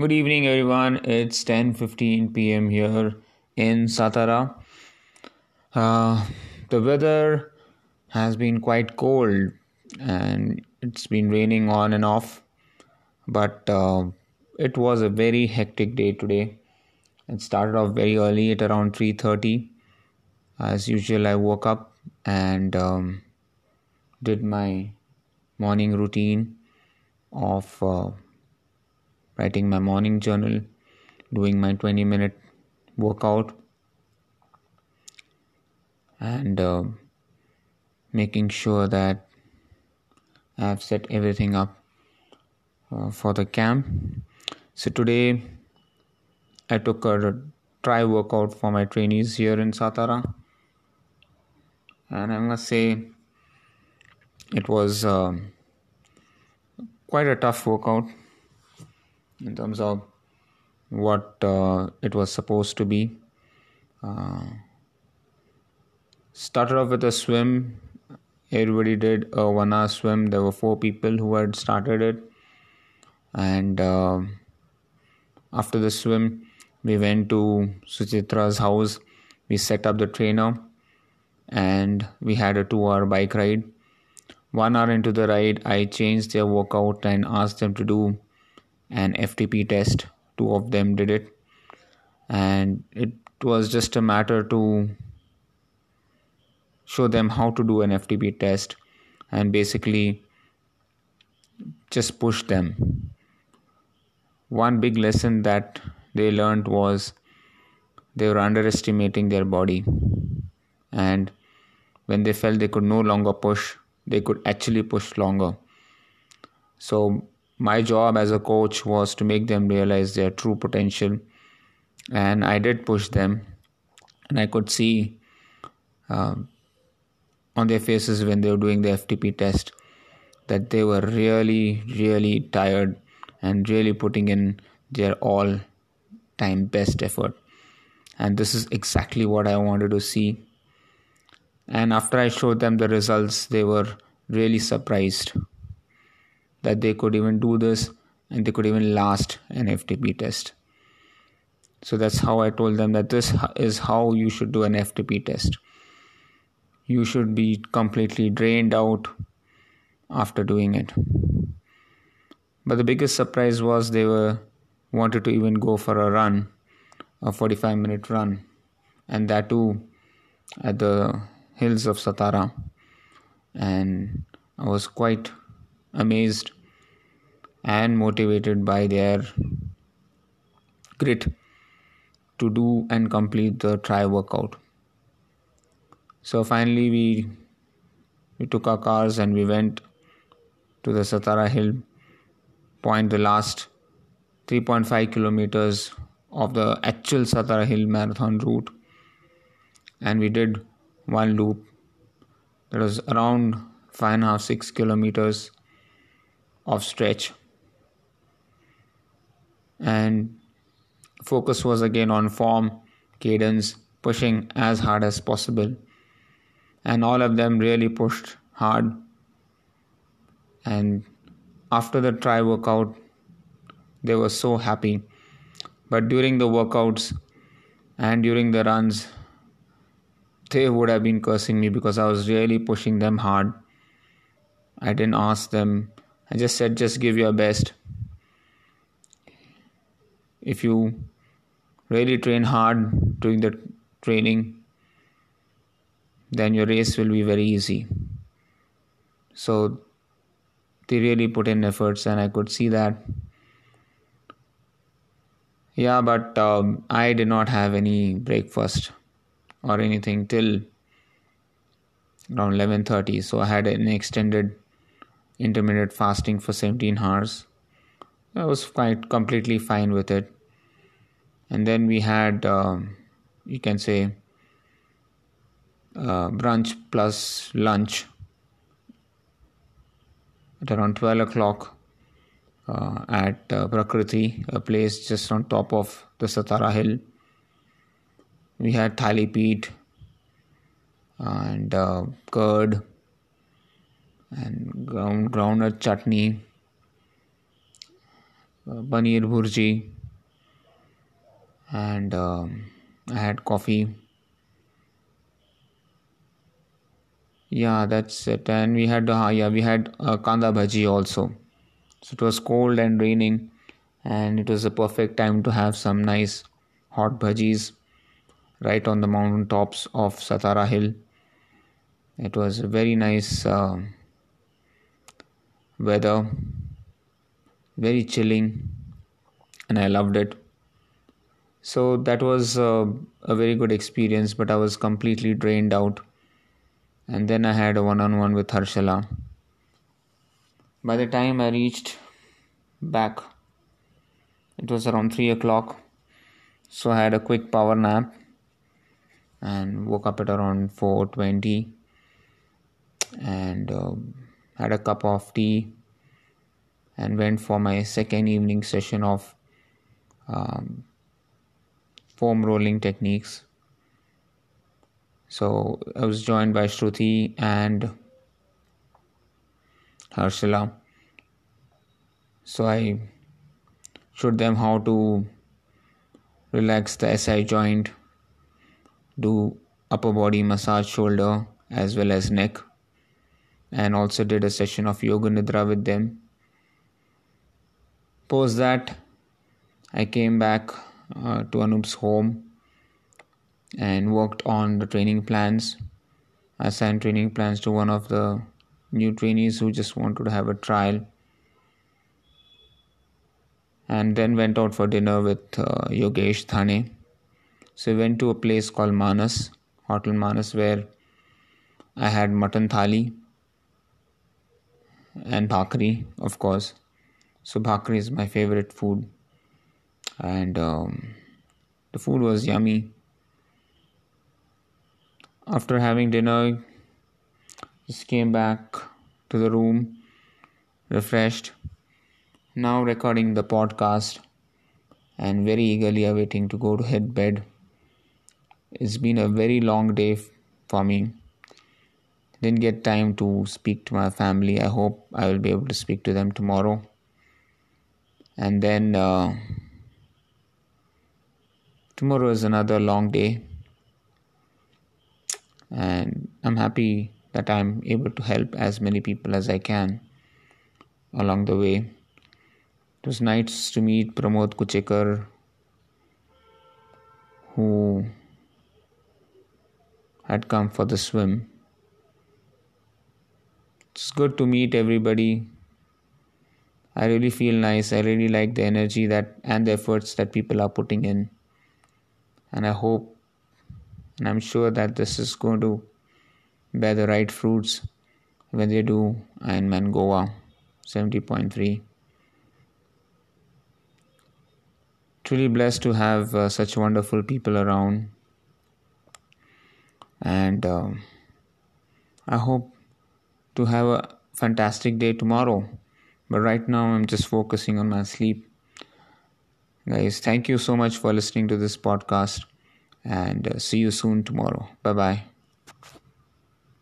Good evening, everyone. It's 10:15 p.m. here in Satara. Uh, the weather has been quite cold, and it's been raining on and off. But uh, it was a very hectic day today. It started off very early at around 3:30. As usual, I woke up and um, did my morning routine of uh, writing my morning journal, doing my 20 minute workout, and uh, making sure that I've set everything up uh, for the camp. So today I took a tri workout for my trainees here in Satara, and I must say it was uh, quite a tough workout in terms of what uh, it was supposed to be. Uh, started off with a swim. Everybody did a one hour swim. There were four people who had started it. And uh, after the swim, we went to Suchitra's house. We set up the trainer and we had a two hour bike ride. One hour into the ride, I changed their workout and asked them to do an FTP test. Two of them did it, and it was just a matter to show them how to do an FTP test and basically just push them. One big lesson that they learned was they were underestimating their body, and when they felt they could no longer push, they could actually push longer. So my job as a coach was to make them realize their true potential and i did push them and i could see um, on their faces when they were doing the ftp test that they were really really tired and really putting in their all time best effort. And this is exactly what i wanted to see. And after i showed them the results they were really surprised that they could even do this and they could even last an FTP test. So that's how I told them that this is how you should do an FTP test. You should be completely drained out after doing it. But the biggest surprise was they were wanted to even go for a run, a 45 minute run, and that too at the hills of Satara. And I was quite amazed and motivated by their grit to do and complete the tri workout. So finally, we we took our cars and we went to the Satara Hill point, the last 3.5 kilometers of the actual Satara Hill marathon route, and we did one loop that was around five and a half six kilometers of stretch. And focus was again on form cadence pushing as hard as possible. And all of them really pushed hard. And after the tri workout they were so happy. But during the workouts and during the runs they would have been cursing me because i was really pushing them hard. I didn't ask them I just said, just give your best. If you really train hard during the training, then your race will be very easy. So they really put in efforts, and I could see that. Yeah, but um, I did not have any breakfast or anything till around 11:30, so I had an extended intermittent fasting for 17 hours. I was quite completely fine with it. And then we had, um, you can say, uh, brunch plus lunch at around 12 o'clock uh, at uh, Prakriti, a place just on top of the Satara hill. We had thalipeeth and uh, curd and ground groundnut chutney uh, paneer bhurji, and um, I had coffee. Yeah, that's it. And we had uh, yeah we had uh, kanda bhaji also. So it was cold and raining, and it was a perfect time to have some nice hot bhajis right on the mountain tops of Satara Hill. It was a very nice uh, weather, very chilling, and I loved it. So that was uh, a very good experience, but I was completely drained out. And then I had a one on one with Harshala. By the time I reached back, it was around 3 o'clock. So I had a quick power nap and woke up at around 4.20 and uh, had a cup of tea and went for my second evening session of um, foam rolling techniques. So I was joined by Shruti and Harshala. So I showed them how to relax the SI joint, do upper body massage shoulder as well as neck and also did a session of yoga nidra with them. Post that, I came back uh, to Anup's home and worked on the training plans. I assigned training plans to one of the new trainees who just wanted to have a trial. And then went out for dinner with uh, Yogesh Thane. So we went to a place called Manas, Hotel Manas, where I had mutton thali and bhakri, of course. So bhakri is my favorite food, and um, the food was yummy. After having dinner, just came back to the room, refreshed. Now recording the podcast, and very eagerly awaiting to go to head bed. It's been a very long day for me didn't get time to speak to my family. I hope I will be able to speak to them tomorrow. And then uh, tomorrow is another long day. And I'm happy that I'm able to help as many people as I can along the way. It was nice to meet Pramod Kuchekar, who had come for the swim it's good to meet everybody. I really feel nice. I really like the energy that and the efforts that people are putting in. And i hope and i'm sure that this is going to bear the right fruits when they do Ironman Goa 70.3 truly blessed to have uh, such wonderful people around. And uh, i hope to have a fantastic day tomorrow. But right now, I'm just focusing on my sleep. Guys, thank you so much for listening to this podcast and uh, see you soon tomorrow. Bye bye.